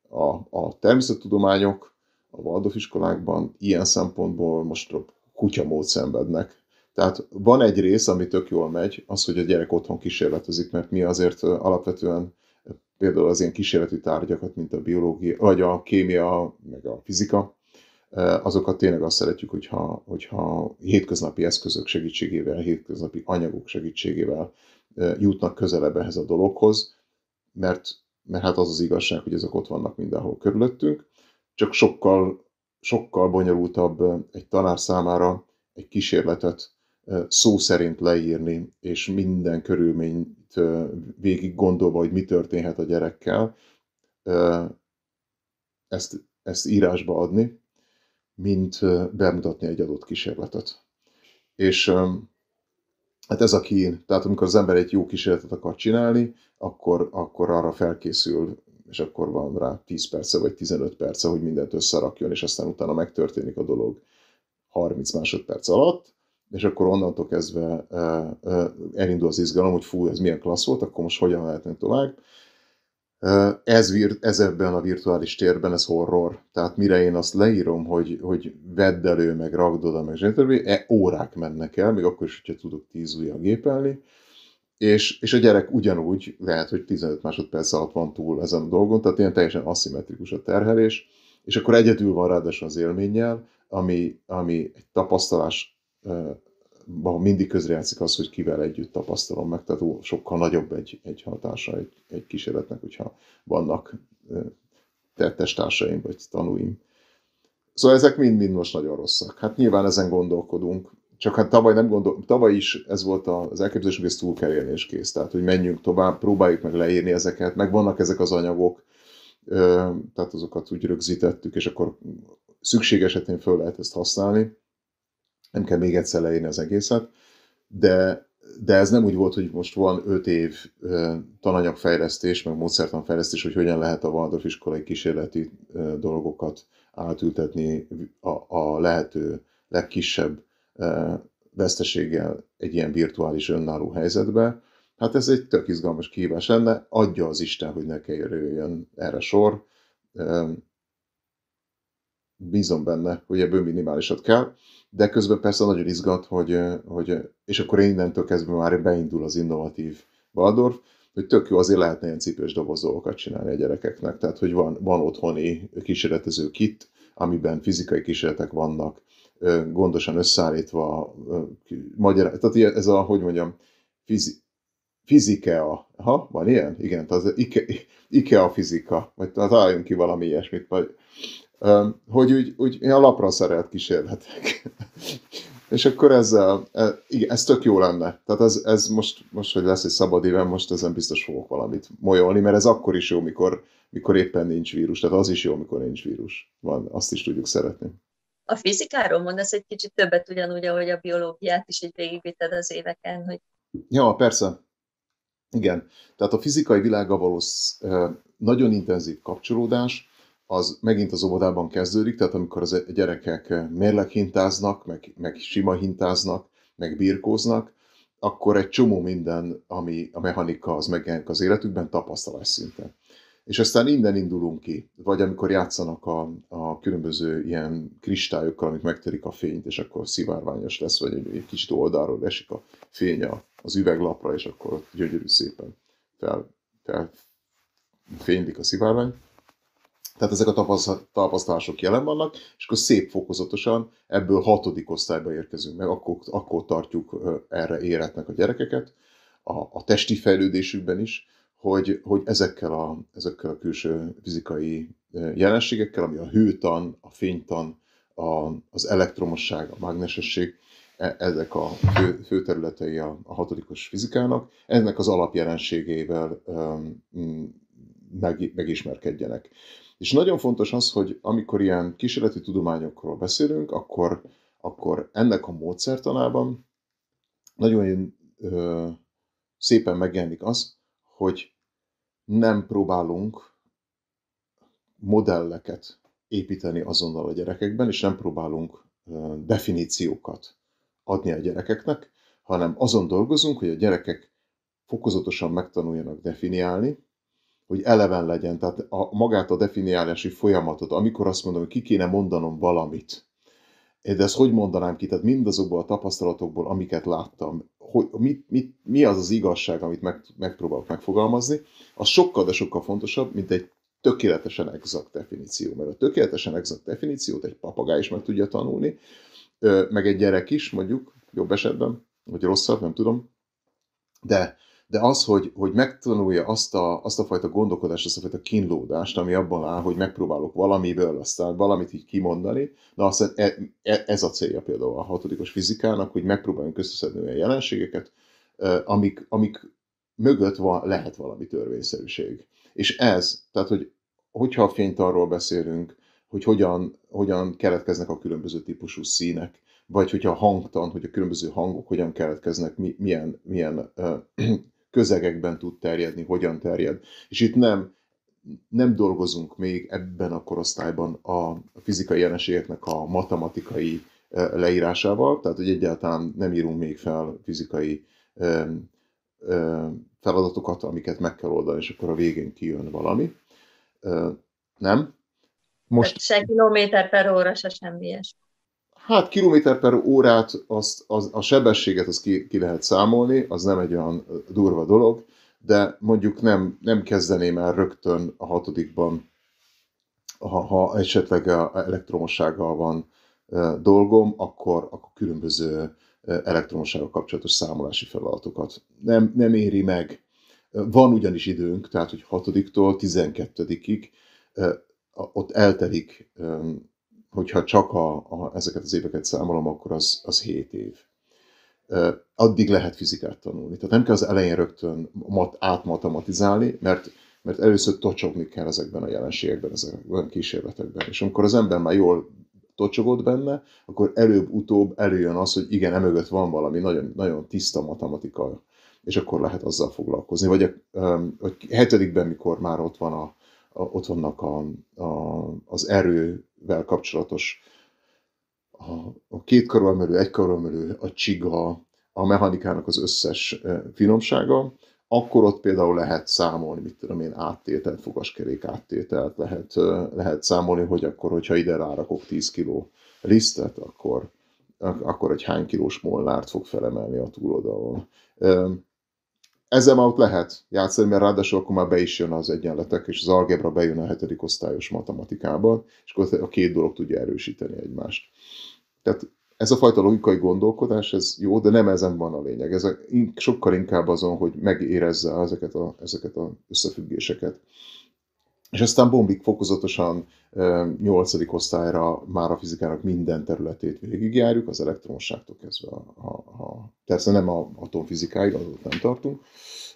B: a, a természettudományok a Waldorf iskolákban ilyen szempontból most kutyamód szenvednek. Tehát van egy rész, ami tök jól megy, az, hogy a gyerek otthon kísérletezik, mert mi azért alapvetően például az ilyen kísérleti tárgyakat, mint a biológia, vagy a kémia, meg a fizika, azokat tényleg azt szeretjük, hogyha, hogyha hétköznapi eszközök segítségével, hétköznapi anyagok segítségével jutnak közelebb ehhez a dologhoz, mert mert hát az az igazság, hogy ezek ott vannak mindenhol körülöttünk, csak sokkal, sokkal bonyolultabb egy tanár számára egy kísérletet szó szerint leírni, és minden körülményt végig gondolva, hogy mi történhet a gyerekkel, ezt, ezt írásba adni, mint bemutatni egy adott kísérletet. És Hát ez a kín. Tehát amikor az ember egy jó kísérletet akar csinálni, akkor, akkor arra felkészül, és akkor van rá 10 perce vagy 15 perce, hogy mindent összerakjon, és aztán utána megtörténik a dolog 30 másodperc alatt, és akkor onnantól kezdve elindul az izgalom, hogy fú, ez milyen klassz volt, akkor most hogyan lehetne tovább. Ez, ez ebben a virtuális térben, ez horror. Tehát mire én azt leírom, hogy, hogy vedd elő, meg ragd oda, meg zsenitorbi, e, órák mennek el, még akkor is, hogyha tudok tíz ujjal gépelni, és, és a gyerek ugyanúgy lehet, hogy 15 másodperc alatt van túl ezen a dolgon, tehát ilyen teljesen aszimmetrikus a terhelés, és akkor egyedül van ráadásul az élménnyel, ami, ami egy tapasztalás mindig közrejátszik az, hogy kivel együtt tapasztalom meg, tehát sokkal nagyobb egy, egy hatása egy, egy kísérletnek, hogyha vannak testársaim vagy tanúim. Szóval ezek mind-mind most nagyon rosszak. Hát nyilván ezen gondolkodunk, csak hát tavaly nem gondol, tavaly is ez volt az elképzelés, hogy ez túl kell élni és kész. Tehát, hogy menjünk tovább, próbáljuk meg leírni ezeket, meg vannak ezek az anyagok, tehát azokat úgy rögzítettük, és akkor szükség esetén föl lehet ezt használni nem kell még egyszer leírni az egészet, de, de ez nem úgy volt, hogy most van öt év tananyagfejlesztés, meg módszertanfejlesztés, hogy hogyan lehet a Waldorf iskolai kísérleti dolgokat átültetni a, a lehető legkisebb veszteséggel egy ilyen virtuális önálló helyzetbe. Hát ez egy tök izgalmas kihívás lenne, adja az Isten, hogy ne jöjjön erre sor. Bízom benne, hogy ebből minimálisat kell de közben persze nagyon izgat, hogy, hogy és akkor innentől kezdve már beindul az innovatív Waldorf, hogy tök jó, azért lehetne ilyen cipős doboz dolgokat csinálni a gyerekeknek, tehát hogy van, van otthoni kísérletező kit, amiben fizikai kísérletek vannak, gondosan összeállítva, magyar, tehát ez a, hogy mondjam, fizi, fizikea, ha, van ilyen? Igen, tehát az Ikea, Ikea fizika, vagy találjunk ki valami ilyesmit, vagy hogy úgy, úgy lapra szerelt kísérletek. [LAUGHS] és akkor ezzel, e, igen, ez tök jó lenne. Tehát ez, ez most, most, hogy lesz egy szabad éven, most ezen biztos fogok valamit molyolni, mert ez akkor is jó, mikor, mikor éppen nincs vírus. Tehát az is jó, mikor nincs vírus. Van, azt is tudjuk szeretni.
A: A fizikáról mondasz egy kicsit többet, ugyanúgy, ahogy a biológiát is így végigvitted az éveken, hogy...
B: Ja, persze. Igen. Tehát a fizikai világa való nagyon intenzív kapcsolódás, az megint az óvodában kezdődik, tehát amikor az gyerekek mérleghintáznak, meg, meg sima hintáznak, meg birkóznak, akkor egy csomó minden, ami a mechanika az megjelenik az életükben, tapasztalás szinten. És aztán innen indulunk ki, vagy amikor játszanak a, a különböző ilyen kristályokkal, amik megterik a fényt, és akkor szivárványos lesz, vagy egy, egy kicsit oldalról esik a fény az üveglapra, és akkor gyönyörű szépen fel, fel fénylik a szivárvány tehát ezek a tapasztalások jelen vannak, és akkor szép fokozatosan ebből hatodik osztályba érkezünk meg, akkor, akkor tartjuk erre éretnek a gyerekeket, a, a testi fejlődésükben is, hogy, hogy ezekkel, a, ezekkel a külső fizikai jelenségekkel, ami a hőtan, a fénytan, a, az elektromosság, a mágnesesség, e, ezek a fő, fő területei a, a hatodikos fizikának, ennek az alapjelenségével um, meg, megismerkedjenek. És nagyon fontos az, hogy amikor ilyen kísérleti tudományokról beszélünk, akkor, akkor ennek a módszertanában nagyon ö, szépen megjelenik az, hogy nem próbálunk modelleket építeni azonnal a gyerekekben, és nem próbálunk definíciókat adni a gyerekeknek, hanem azon dolgozunk, hogy a gyerekek fokozatosan megtanuljanak definiálni, hogy eleven legyen, tehát a, magát a definiálási folyamatot, amikor azt mondom, hogy ki kéne mondanom valamit, de ezt hogy mondanám ki, tehát mindazokból a tapasztalatokból, amiket láttam, hogy mit, mit, mi az az igazság, amit meg, megpróbálok megfogalmazni, az sokkal, de sokkal fontosabb, mint egy tökéletesen exakt definíció. Mert a tökéletesen exakt definíciót egy papagáj is meg tudja tanulni, meg egy gyerek is, mondjuk, jobb esetben, vagy rosszabb, nem tudom, de de az, hogy, hogy megtanulja azt a, azt a fajta gondolkodást, azt a fajta kínlódást, ami abban áll, hogy megpróbálok valamiből aztán valamit így kimondani, na aztán e, e, ez a célja például a hatodikos fizikának, hogy megpróbáljunk összeszedni olyan jelenségeket, amik, amik mögött van, lehet valami törvényszerűség. És ez, tehát hogy hogyha a fénytarról beszélünk, hogy hogyan, hogyan keletkeznek a különböző típusú színek, vagy hogyha a hangtan, hogy a különböző hangok hogyan keletkeznek, milyen, milyen közegekben tud terjedni, hogyan terjed. És itt nem, nem dolgozunk még ebben a korosztályban a fizikai jelenségeknek a matematikai leírásával, tehát hogy egyáltalán nem írunk még fel fizikai feladatokat, amiket meg kell oldani, és akkor a végén kijön valami. Nem?
A: Most... Se kilométer per óra, se semmi ilyesmi.
B: Hát kilométer per órát, azt, az, a sebességet az ki, ki lehet számolni, az nem egy olyan durva dolog, de mondjuk nem, nem kezdeném el rögtön a hatodikban, ha, ha esetleg elektromossággal van dolgom, akkor, akkor különböző elektromossággal kapcsolatos számolási feladatokat. Nem, nem éri meg. Van ugyanis időnk, tehát hogy 6-tól 12-ig ott eltelik, hogyha csak a, a, ezeket az éveket számolom, akkor az, az 7 év. Addig lehet fizikát tanulni. Tehát nem kell az elején rögtön mat, átmatematikálni, mert, mert először tocsogni kell ezekben a jelenségekben, ezekben a kísérletekben. És amikor az ember már jól tocsogod benne, akkor előbb-utóbb előjön az, hogy igen, emögött van valami nagyon, nagyon tiszta matematika, és akkor lehet azzal foglalkozni. Vagy a, hetedikben, mikor már ott, van a, a, ott vannak a, a, az erővel kapcsolatos a, a két karolmelő, egy karolmelő, a csiga, a mechanikának az összes finomsága, akkor ott például lehet számolni, mit tudom én, áttételt, fogaskerék áttételt, lehet, lehet számolni, hogy akkor, hogyha ide rárakok 10 kiló lisztet, akkor, akkor egy hány kilós mollárt fog felemelni a túloldalon. Ezzel már ott lehet játszani, mert ráadásul akkor már be is jön az egyenletek, és az algebra bejön a hetedik osztályos matematikában, és akkor a két dolog tudja erősíteni egymást. Tehát ez a fajta logikai gondolkodás, ez jó, de nem ezen van a lényeg. Ez a, sokkal inkább azon, hogy megérezze ezeket a, ezeket a összefüggéseket. És aztán bombik fokozatosan nyolcadik osztályra már a fizikának minden területét végigjárjuk, az elektromosságtól kezdve a, persze nem a atomfizikáig, azot nem tartunk,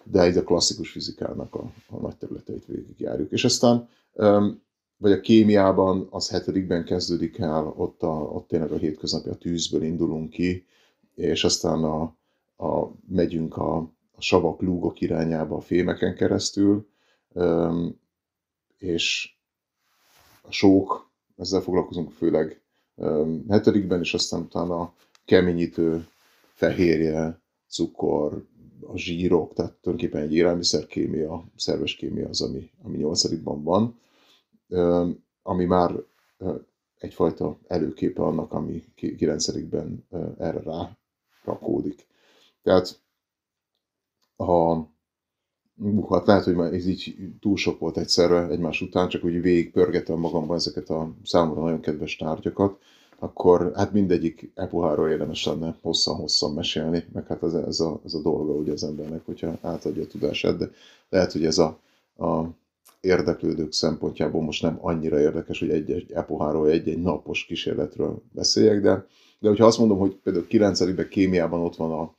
B: de egy a klasszikus fizikának a, a nagy területeit végigjárjuk. És aztán vagy a kémiában az hetedikben kezdődik el, ott, a, ott tényleg a hétköznapi a tűzből indulunk ki, és aztán a, a, megyünk a, a savak, lúgok irányába a fémeken keresztül, és a sók, ezzel foglalkozunk főleg hetedikben, és aztán utána a keményítő, fehérje, cukor, a zsírok, tehát tulajdonképpen egy élelmiszerkémia, szerves kémia az, ami, ami nyolcadikban van ami már egyfajta előképe annak, ami 9-ben erre rá rakódik. Tehát ha hát lehet, hogy már ez így túl sok volt egyszerre egymás után, csak úgy végig pörgetem magamban ezeket a számomra nagyon kedves tárgyakat, akkor hát mindegyik epuháról érdemes lenne hosszan-hosszan mesélni, meg hát ez, ez, a, ez a dolga ugye az embernek, hogyha átadja a tudását, de lehet, hogy ez a, a érdeklődők szempontjából most nem annyira érdekes, hogy egy-egy epoháról, egy-egy napos kísérletről beszéljek, de, de hogyha azt mondom, hogy például 9 kémiában ott van a,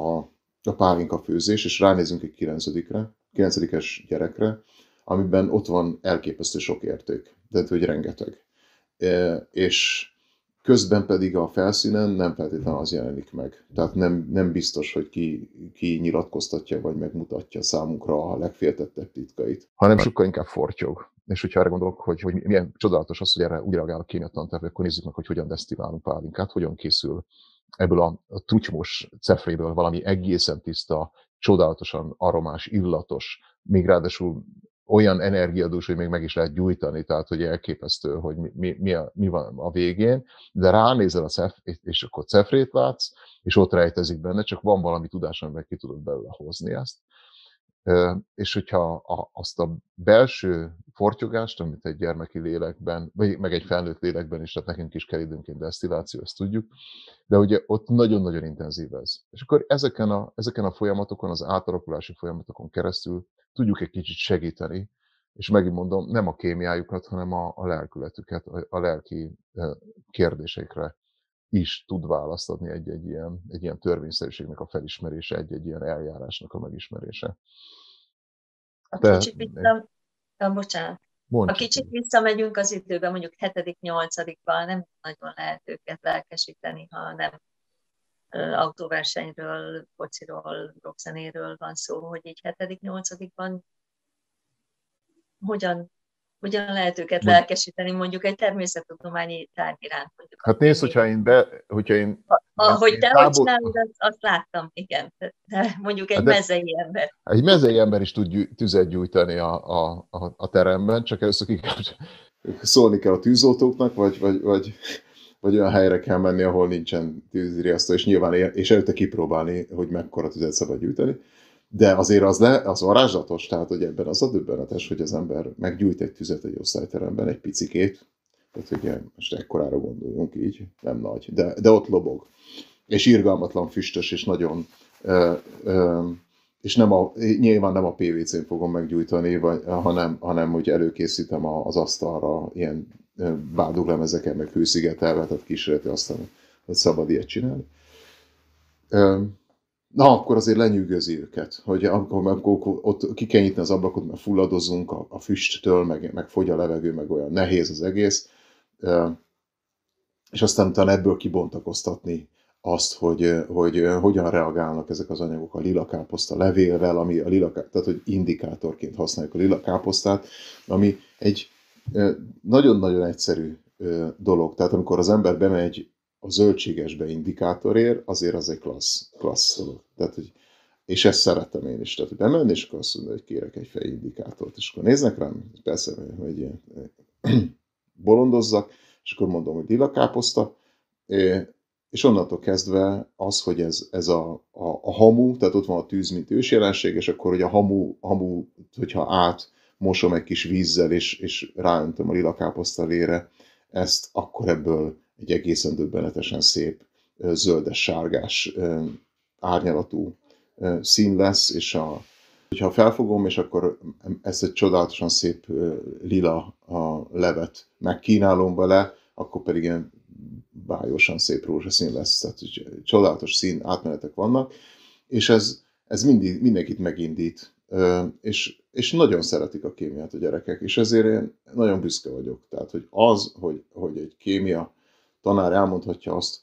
B: a, a pálinka főzés, és ránézünk egy 9-re, 9 gyerekre, amiben ott van elképesztő sok érték, tehát hogy rengeteg. E, és közben pedig a felszínen nem feltétlenül az jelenik meg. Tehát nem, nem biztos, hogy ki, ki nyilatkoztatja vagy megmutatja számunkra a legféltettebb titkait. Hanem sokkal inkább fortyog. És hogyha arra gondolok, hogy, hogy milyen csodálatos az, hogy erre úgy reagál a kémiatanterv, akkor nézzük meg, hogy hogyan desztillálunk pálinkát, hogyan készül ebből a, a trutymos cefréből valami egészen tiszta, csodálatosan aromás, illatos, még ráadásul olyan energiadús, hogy még meg is lehet gyújtani, tehát hogy elképesztő, hogy mi, mi, mi, a, mi van a végén, de ránézel a cef, és akkor cefrét látsz, és ott rejtezik benne, csak van valami tudás, amivel ki tudod belőle hozni ezt. És hogyha a, azt a belső fortyogást, amit egy gyermeki lélekben, vagy meg egy felnőtt lélekben is, tehát nekünk is kell időnként desztilláció, ezt tudjuk, de ugye ott nagyon-nagyon intenzív ez. És akkor ezeken a, ezeken a folyamatokon, az átalakulási folyamatokon keresztül tudjuk egy kicsit segíteni, és megint mondom, nem a kémiájukat, hanem a, a lelkületüket, a, a lelki kérdésekre is tud választ adni egy-egy ilyen, egy ilyen törvényszerűségnek a felismerése, egy-egy ilyen eljárásnak a megismerése.
A: A De, kicsit vissza, ja, bocsánat. Mondj. Ha kicsit visszamegyünk az időben, mondjuk 7.-8.-ban nem nagyon lehet őket lelkesíteni, ha nem autóversenyről, fociról, rockzenéről van szó, hogy így 7.-8.-ban hogyan hogyan lehet őket Mond... lelkesíteni mondjuk egy természettudományi tárgy iránt. Mondjuk
B: hát nézd, hogyha én, be, hogyha én
A: ahogy te tábor... hogy csinálod, azt, azt láttam, igen. De mondjuk egy hát mezei ember.
B: Egy mezei ember is tud gyű, tüzet gyújtani a, a, a, a teremben, csak először kell, szólni kell a tűzoltóknak, vagy, vagy, vagy, vagy olyan helyre kell menni, ahol nincsen tűzriasztó, és nyilván és előtte kipróbálni, hogy mekkora tüzet szabad gyújtani. De azért az, le, az varázslatos, tehát hogy ebben az a döbbenetes, hogy az ember meggyújt egy tüzet egy osztályteremben, egy picikét, tehát ugye most ekkorára gondoljunk így, nem nagy, de, de ott lobog. És irgalmatlan füstös, és nagyon, ö, ö, és nem a, nyilván nem a PVC-n fogom meggyújtani, vagy, hanem, hanem hogy előkészítem az asztalra ilyen báduglemezeken, meg hőszigetelve, tehát kísérleti aztán, hogy szabad ilyet csinálni. Na, akkor azért lenyűgözi őket, hogy akkor, akkor ott ki kell nyitni az ablakot, mert fulladozunk a, a füsttől, meg, meg fogy a levegő, meg olyan nehéz az egész és aztán utána ebből kibontakoztatni azt, hogy, hogy hogyan reagálnak ezek az anyagok a lila káposzta levélvel, ami a lila, tehát hogy indikátorként használjuk a lila káposztát, ami egy nagyon-nagyon egyszerű dolog. Tehát amikor az ember bemegy a zöldségesbe indikátorért, azért az egy klassz, klassz dolog. Tehát, hogy, és ezt szeretem én is. Tehát, hogy bemenni, és akkor azt mondja, hogy kérek egy fejindikátort, és akkor néznek rám, persze, hogy [CLEARS THROAT] bolondozzak, és akkor mondom, hogy lila káposzta, és onnantól kezdve az, hogy ez, ez a, a, a hamu, tehát ott van a tűz, mint ősjelenség, és akkor, hogy a hamu, hamu hogyha át mosom egy kis vízzel, és, és ráöntöm a lila káposztalére, ezt akkor ebből egy egészen döbbenetesen szép zöldes-sárgás árnyalatú szín lesz, és a, hogyha felfogom, és akkor ezt egy csodálatosan szép lila a levet megkínálom vele, akkor pedig ilyen bájosan szép rózsaszín lesz, tehát csodálatos szín átmenetek vannak, és ez, ez mindig, mindenkit megindít, és, és nagyon szeretik a kémiát a gyerekek, és ezért én nagyon büszke vagyok. Tehát, hogy az, hogy, hogy egy kémia tanár elmondhatja azt,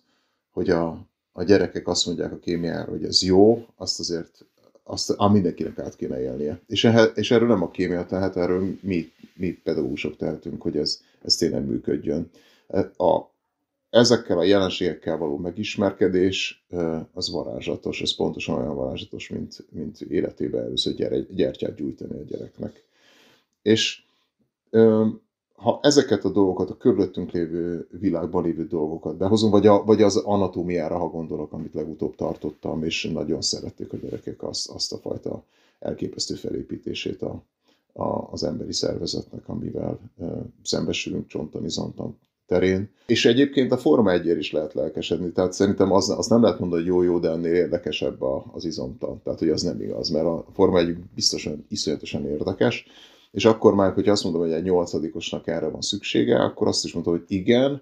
B: hogy a, a gyerekek azt mondják a kémiára, hogy ez jó, azt azért azt a mindenkinek át kéne élnie. És, és erről nem a kémia tehet, erről mi, mi pedagógusok tehetünk, hogy ez, ez tényleg működjön. A, ezekkel a jelenségekkel való megismerkedés az varázslatos, ez pontosan olyan varázslatos, mint, mint életében először gyere, gyertyát gyújtani a gyereknek. És ha ezeket a dolgokat, a körülöttünk lévő világban lévő dolgokat behozom, vagy, a, vagy az anatómiára, ha gondolok, amit legutóbb tartottam, és nagyon szerették a gyerekek azt, azt a fajta elképesztő felépítését a, a, az emberi szervezetnek, amivel e, szembesülünk csonton, izonton terén. És egyébként a Forma 1 is lehet lelkesedni, tehát szerintem az, azt nem lehet mondani, hogy jó-jó, de ennél érdekesebb a, az izomtan. Tehát, hogy az nem igaz, mert a Forma 1 biztosan iszonyatosan érdekes, és akkor már, hogyha azt mondom, hogy egy nyolcadikosnak erre van szüksége, akkor azt is mondom, hogy igen,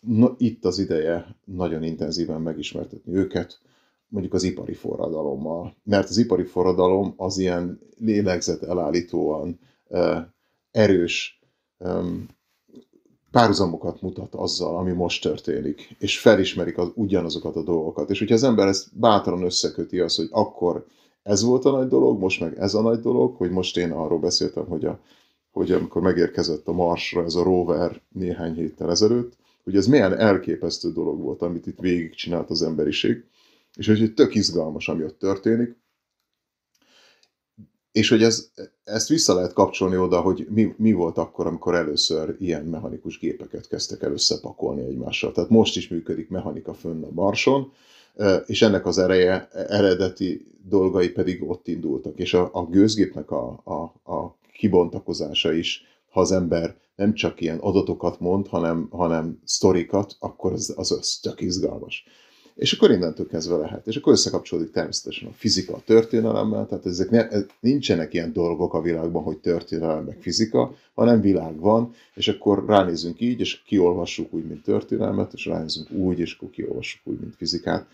B: na, itt az ideje nagyon intenzíven megismertetni őket, mondjuk az ipari forradalommal. Mert az ipari forradalom az ilyen lélegzet elállítóan erős párhuzamokat mutat azzal, ami most történik, és felismerik az, ugyanazokat a dolgokat. És hogyha az ember ezt bátran összeköti az, hogy akkor ez volt a nagy dolog, most meg ez a nagy dolog, hogy most én arról beszéltem, hogy, a, hogy amikor megérkezett a Marsra ez a rover néhány héttel ezelőtt, hogy ez milyen elképesztő dolog volt, amit itt végigcsinált az emberiség, és hogy tök izgalmas, ami ott történik, és hogy ez, ezt vissza lehet kapcsolni oda, hogy mi, mi volt akkor, amikor először ilyen mechanikus gépeket kezdtek el összepakolni egymással. Tehát most is működik mechanika fönn a Marson, és ennek az ereje, eredeti dolgai pedig ott indultak. És a, a gőzgépnek a, a, a kibontakozása is, ha az ember nem csak ilyen adatokat mond, hanem, hanem sztorikat, akkor az, az, az csak izgalmas. És akkor innentől kezdve lehet. És akkor összekapcsolódik természetesen a fizika a történelemmel, tehát ezek ne, nincsenek ilyen dolgok a világban, hogy történelem meg fizika, hanem világ van, és akkor ránézünk így, és kiolvassuk úgy, mint történelmet, és ránézünk úgy, és akkor kiolvassuk úgy, mint fizikát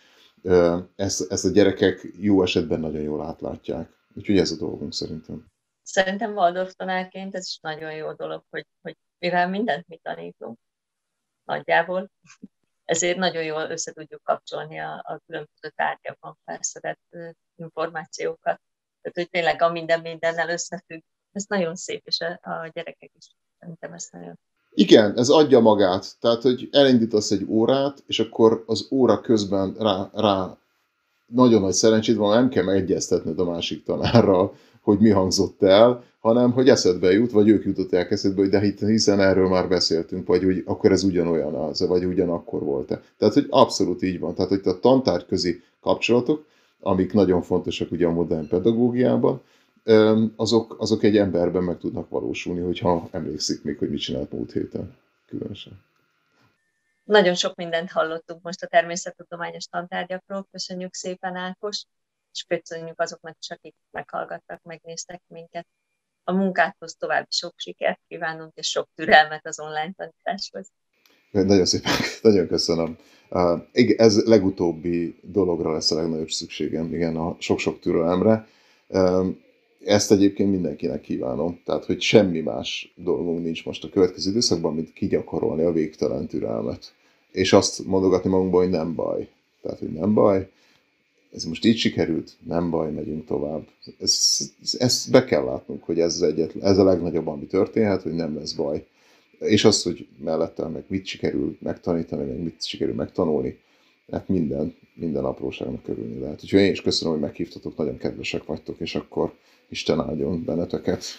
B: ezt, ezt a gyerekek jó esetben nagyon jól átlátják. Úgyhogy ez a dolgunk szerintem.
A: Szerintem Waldorf tanárként ez is nagyon jó dolog, hogy, hogy mivel mindent mi tanítunk nagyjából, ezért nagyon jól össze tudjuk kapcsolni a, a különböző tárgyakban felszedett információkat. Tehát, hogy tényleg a minden mindennel összefügg, Ez nagyon szép, és a, a gyerekek is szerintem ezt nagyon
B: igen, ez adja magát. Tehát, hogy elindítasz egy órát, és akkor az óra közben rá, rá nagyon nagy szerencsét van, nem kell megegyeztetned a másik tanárral, hogy mi hangzott el, hanem hogy eszedbe jut, vagy ők jutották eszedbe, hogy de hiszen erről már beszéltünk, vagy hogy akkor ez ugyanolyan az, vagy ugyanakkor volt-e. Tehát, hogy abszolút így van. Tehát, hogy a tantárközi kapcsolatok, amik nagyon fontosak ugye a modern pedagógiában, azok, azok egy emberben meg tudnak valósulni, hogyha emlékszik még, hogy mit csinált múlt héten különösen.
A: Nagyon sok mindent hallottunk most a természettudományos tantárgyakról. Köszönjük szépen, Ákos, és köszönjük azoknak is, akik meghallgattak, megnéztek minket. A munkáthoz további sok sikert kívánunk, és sok türelmet az online tanításhoz.
B: Nagyon szépen, [LAUGHS] nagyon köszönöm. Ez legutóbbi dologra lesz a legnagyobb szükségem, igen, a sok-sok türelemre. Ezt egyébként mindenkinek kívánom. Tehát, hogy semmi más dolgunk nincs most a következő időszakban, mint kigyakorolni a végtelen türelmet. És azt mondogatni magunkból, hogy nem baj. Tehát, hogy nem baj, ez most így sikerült, nem baj, megyünk tovább. Ezt, ezt be kell látnunk, hogy ez, egyetlen, ez a legnagyobb, ami történhet, hogy nem lesz baj. És az, hogy mellette meg mit sikerül megtanítani, meg mit sikerül megtanulni, hát minden, minden apróságnak körülni lehet. Úgyhogy én is köszönöm, hogy meghívtatok, nagyon kedvesek vagytok, és akkor Isten áldjon benneteket.